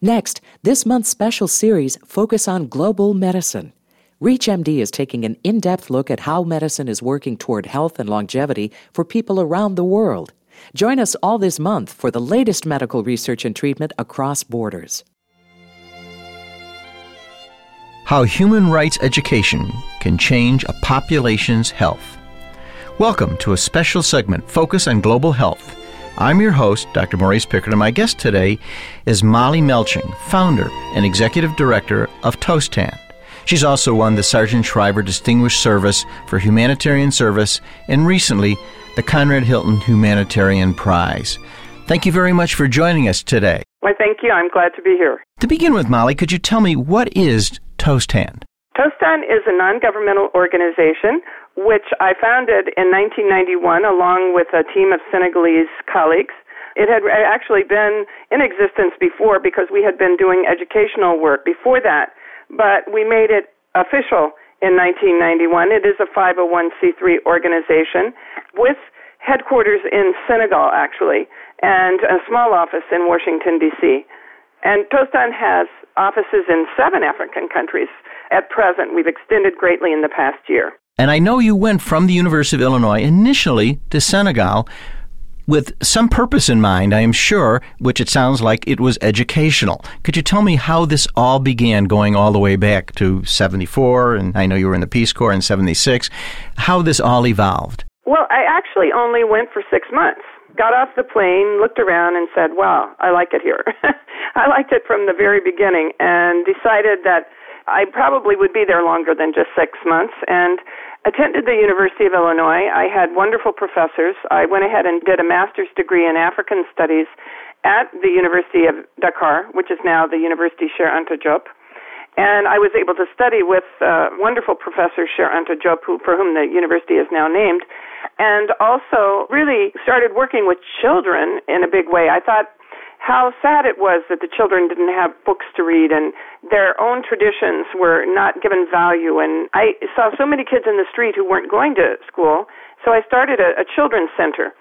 Next, this month's special series focus on global medicine. ReachMD is taking an in-depth look at how medicine is working toward health and longevity for people around the world. Join us all this month for the latest medical research and treatment across borders. How human rights education can change a population's health. Welcome to a special segment focused on global health I'm your host, Dr. Maurice Pickard, and my guest today is Molly Melching, founder and executive director of Tostan. She's also won the Sargent Shriver Distinguished Service for Humanitarian Service and recently the Conrad Hilton Humanitarian Prize. Thank you very much for joining us today. Why, thank you. I'm glad to be here. To begin with, Molly, could you tell me what is Tostan? Tostan is a non governmental organization which I founded in 1991 along with a team of Senegalese colleagues. It had actually been in existence before because we had been doing educational work before that, but we made it official in 1991. It is a 501c3 organization with headquarters in Senegal, actually, and a small office in Washington, D.C. And Tostan has offices in seven African countries at present. We've extended greatly in the past year. And I know you went from the University of Illinois initially to Senegal with some purpose in mind, I am sure, which it sounds like it was educational. Could you tell me how this all began going all the way back to 74, and I know you were in the Peace Corps in 76, how this all evolved? Well, I actually only went for six months. Got off the plane, looked around, and said, wow, I like it here. I liked it from the very beginning and decided that I probably would be there longer than just six months and attended the University of Illinois. I had wonderful professors. I went ahead and did a master's degree in African studies at the University of Dakar, which is now the University Cheikh Anta. And I was able to study with uh, wonderful professor Cheikh Anta who, for whom the university is now named, and also really started working with children in a big way. I thought how sad it was that the children didn't have books to read and their own traditions were not given value. And I saw so many kids in the street who weren't going to school, so I started a, a children's center.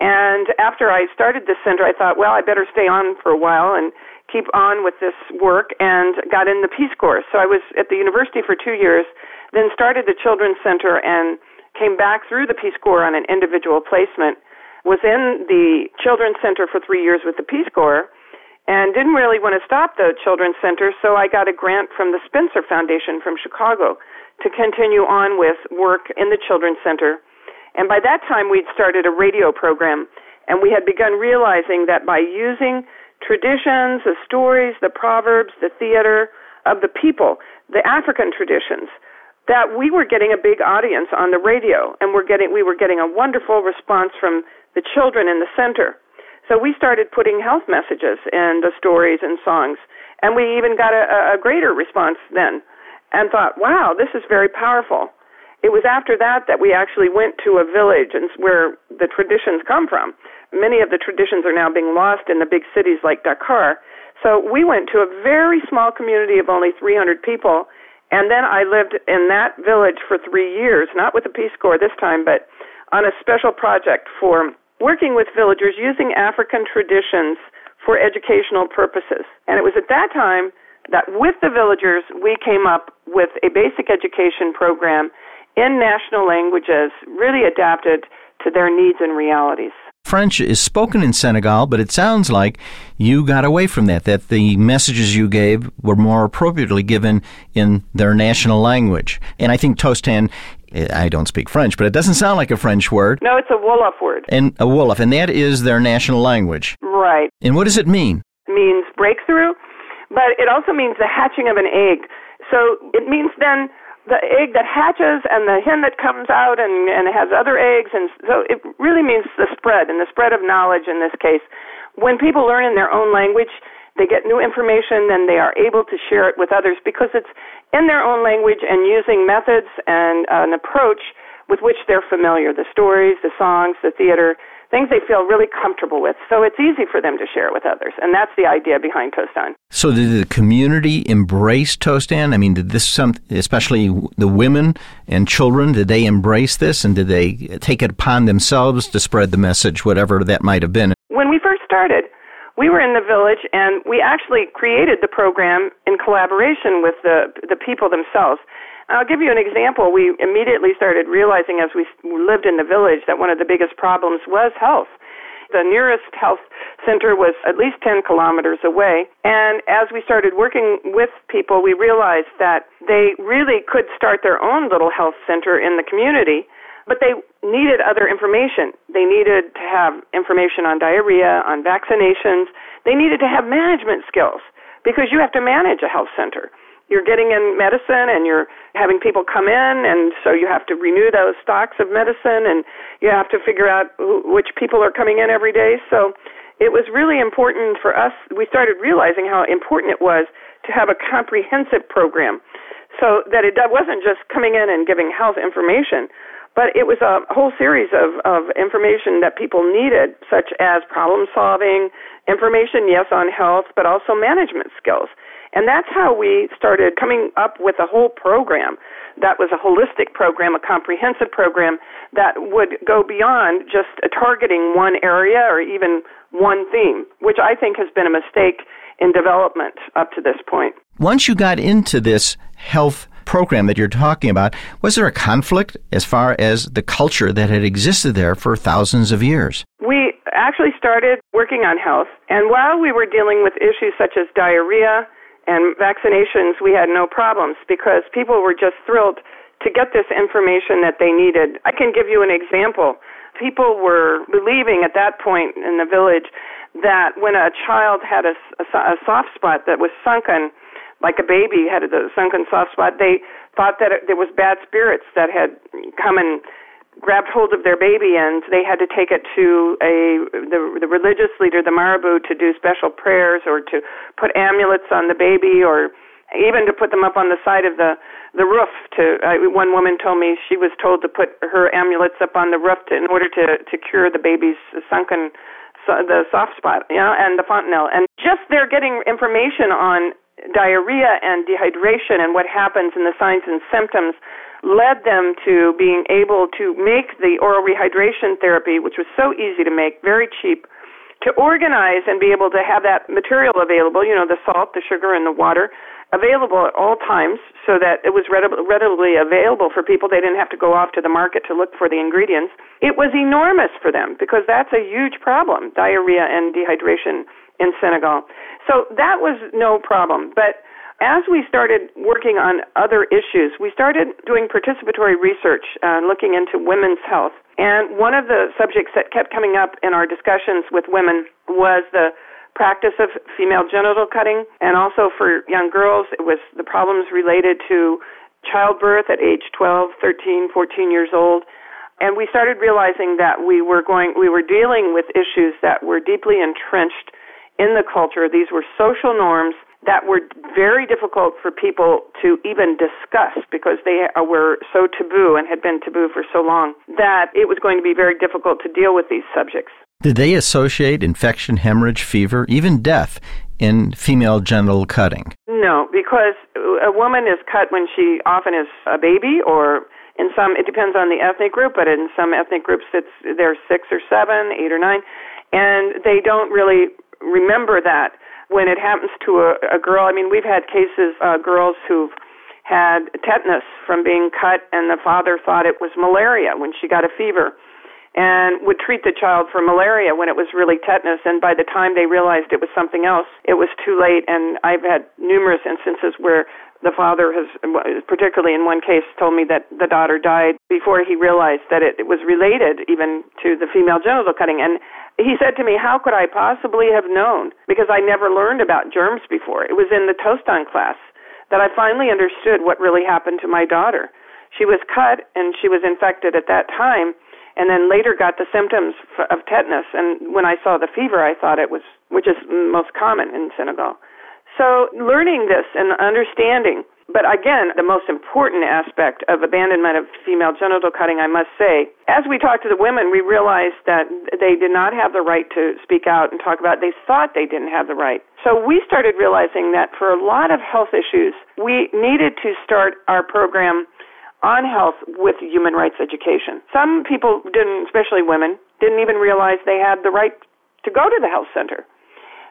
And after I started this center, I thought, well, I better stay on for a while and keep on with this work and got in the Peace Corps. So I was at the university for two years, then started the Children's Center and came back through the Peace Corps on an individual placement was in the Children's Center for three years with the Peace Corps and didn't really want to stop the Children's Center, so I got a grant from the Spencer Foundation from Chicago to continue on with work in the Children's Center. And by that time, we'd started a radio program, and we had begun realizing that by using traditions, the stories, the proverbs, the theater of the people, the African traditions, that we were getting a big audience on the radio, and we're getting we were getting a wonderful response from the children in the center. So we started putting health messages in the stories and songs, and we even got a, a greater response then and thought, wow, this is very powerful. It was after that that we actually went to a village and where the traditions come from. Many of the traditions are now being lost in the big cities like Dakar. So we went to a very small community of only 300 people, and then I lived in that village for three years, not with the Peace Corps this time, but on a special project for working with villagers using African traditions for educational purposes. And it was at that time that with the villagers, we came up with a basic education program in national languages, really adapted to their needs and realities. French is spoken in Senegal, but it sounds like you got away from that, that the messages you gave were more appropriately given in their national language. And I think Tostan I don't speak French, but it doesn't sound like a French word. No, it's a Wolof word. And a Wolof, and that is their national language. Right. And what does it mean? It means breakthrough, but it also means the hatching of an egg. So it means then the egg that hatches and the hen that comes out and, and has other eggs. And so it really means the spread and the spread of knowledge in this case. When people learn in their own language, they get new information and they are able to share it with others because it's in their own language and using methods and uh, an approach with which they're familiar the stories, the songs, the theater, things they feel really comfortable with. So it's easy for them to share it with others. And that's the idea behind Tostan. So did the community embrace Tostan? I mean, did this some, especially the women and children, did they embrace this and did they take it upon themselves to spread the message, whatever that might have been? When we first started, we were in the village and we actually created the program in collaboration with the the people themselves. I'll give you an example. We immediately started realizing as we lived in the village that one of the biggest problems was health. The nearest health center was at least 10 kilometers away. And as we started working with people, we realized that they really could start their own little health center in the community but they needed other information. They needed to have information on diarrhea, on vaccinations. They needed to have management skills because you have to manage a health center. You're getting in medicine and you're having people come in, and so you have to renew those stocks of medicine and you have to figure out which people are coming in every day. So it was really important for us. We started realizing how important it was to have a comprehensive program so that it wasn't just coming in and giving health information, but it was a whole series of, of information that people needed, such as problem solving, information, yes, on health, but also management skills. And that's how we started coming up with a whole program that was a holistic program, a comprehensive program that would go beyond just targeting one area or even one theme, which I think has been a mistake in development up to this point. Once you got into this health program that you're talking about, was there a conflict as far as the culture that had existed there for thousands of years? We actually started working on health, and while we were dealing with issues such as diarrhea and vaccinations, we had no problems because people were just thrilled to get this information that they needed. I can give you an example. People were believing at that point in the village that when a child had a, a, a soft spot that was sunken, like a baby had a sunken soft spot. They thought that it, there was bad spirits that had come and grabbed hold of their baby, and they had to take it to a the, the religious leader, the marabout, to do special prayers or to put amulets on the baby, or even to put them up on the side of the the roof. To uh, one woman told me she was told to put her amulets up on the roof to, in order to to cure the baby's sunken so the soft spot, you know, and the fontanelle. And just they're getting information on diarrhea and dehydration and what happens and the signs and symptoms led them to being able to make the oral rehydration therapy, which was so easy to make, very cheap, to organize and be able to have that material available, you know, the salt, the sugar, and the water, available at all times so that it was readily available for people. They didn't have to go off to the market to look for the ingredients. It was enormous for them because that's a huge problem, diarrhea and dehydration in Senegal. So that was no problem. But as we started working on other issues, we started doing participatory research, uh, looking into women's health. And one of the subjects that kept coming up in our discussions with women was the practice of female genital cutting. And also for young girls, it was the problems related to childbirth at age 12, 13, 14 years old. And we started realizing that we were going, we were dealing with issues that were deeply entrenched in the culture. These were social norms that were very difficult for people to even discuss because they were so taboo and had been taboo for so long that it was going to be very difficult to deal with these subjects. Did they associate infection, hemorrhage, fever, even death in female genital cutting? No, because a woman is cut when she often is a baby or in some it depends on the ethnic group, but in some ethnic groups it's they're 6 or 7, 8 or 9 and they don't really remember that when it happens to a, a girl. I mean, we've had cases, uh, girls who've had tetanus from being cut, and the father thought it was malaria when she got a fever and would treat the child for malaria when it was really tetanus and by the time they realized it was something else it was too late and i've had numerous instances where the father has particularly in one case told me that the daughter died before he realized that it, was related even to the female genital cutting and he said to me, How could I possibly have known? Because I never learned about germs before. It was in the Tostan class that I finally understood what really happened to my daughter. She was cut and she was infected at that time, and then later got the symptoms of tetanus. And when I saw the fever, I thought it was, which is most common in Senegal. So learning this and understanding but again, the most important aspect of abandonment of female genital cutting, I must say, as we talked to the women, we realized that they did not have the right to speak out and talk about it. They thought they didn't have the right. So we started realizing that for a lot of health issues, we needed to start our program on health with human rights education. Some people didn't, especially women, didn't even realize they had the right to go to the health center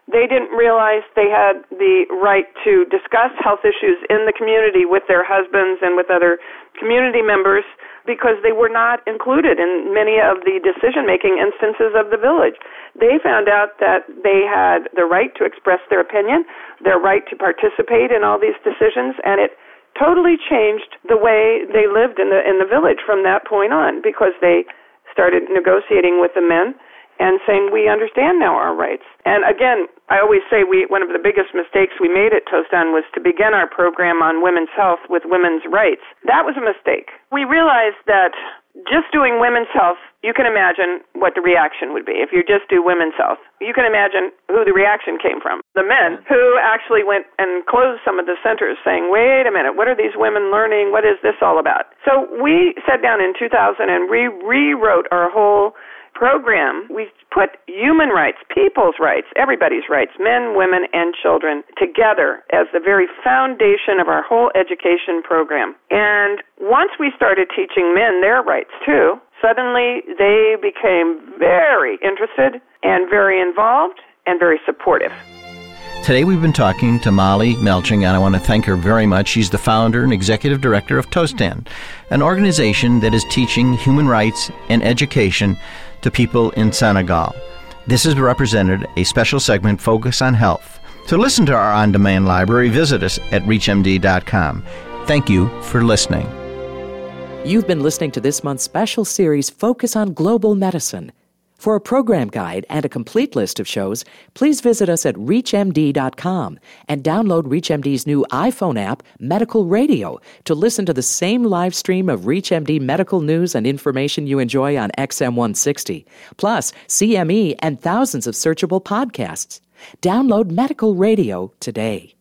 they didn't realize they had the right to discuss health issues in the community with their husbands and with other community members because they were not included in many of the decision making instances of the village. They found out that they had the right to express their opinion, their right to participate in all these decisions, and it totally changed the way they lived in the in the village from that point on because they started negotiating with the men and saying we understand now our rights. And again, I always say we one of the biggest mistakes we made at Tostan was to begin our program on women's health with women's rights. That was a mistake. We realized that just doing women's health, you can imagine what the reaction would be if you just do women's health. You can imagine who the reaction came from. The men who actually went and closed some of the centers saying, wait a minute, what are these women learning? What is this all about? So we sat down in 2000 and we rewrote our whole program, we put human rights, people's rights, everybody's rights, men, women, and children together as the very foundation of our whole education program. And once we started teaching men their rights too, suddenly they became very interested and very involved and very supportive. Today we've been talking to Molly Melching, and I want to thank her very much. She's the founder and executive director of Tostan, an organization that is teaching human rights and education to people in Senegal. This has represented a special segment focused on health. To listen to our on demand library, visit us at ReachMD.com. Thank you for listening. You've been listening to this month's special series, Focus on Global Medicine. For a program guide and a complete list of shows, please visit us at ReachMD.com and download ReachMD's new iPhone app, Medical Radio, to listen to the same live stream of ReachMD medical news and information you enjoy on XM160, plus CME and thousands of searchable podcasts. Download Medical Radio today.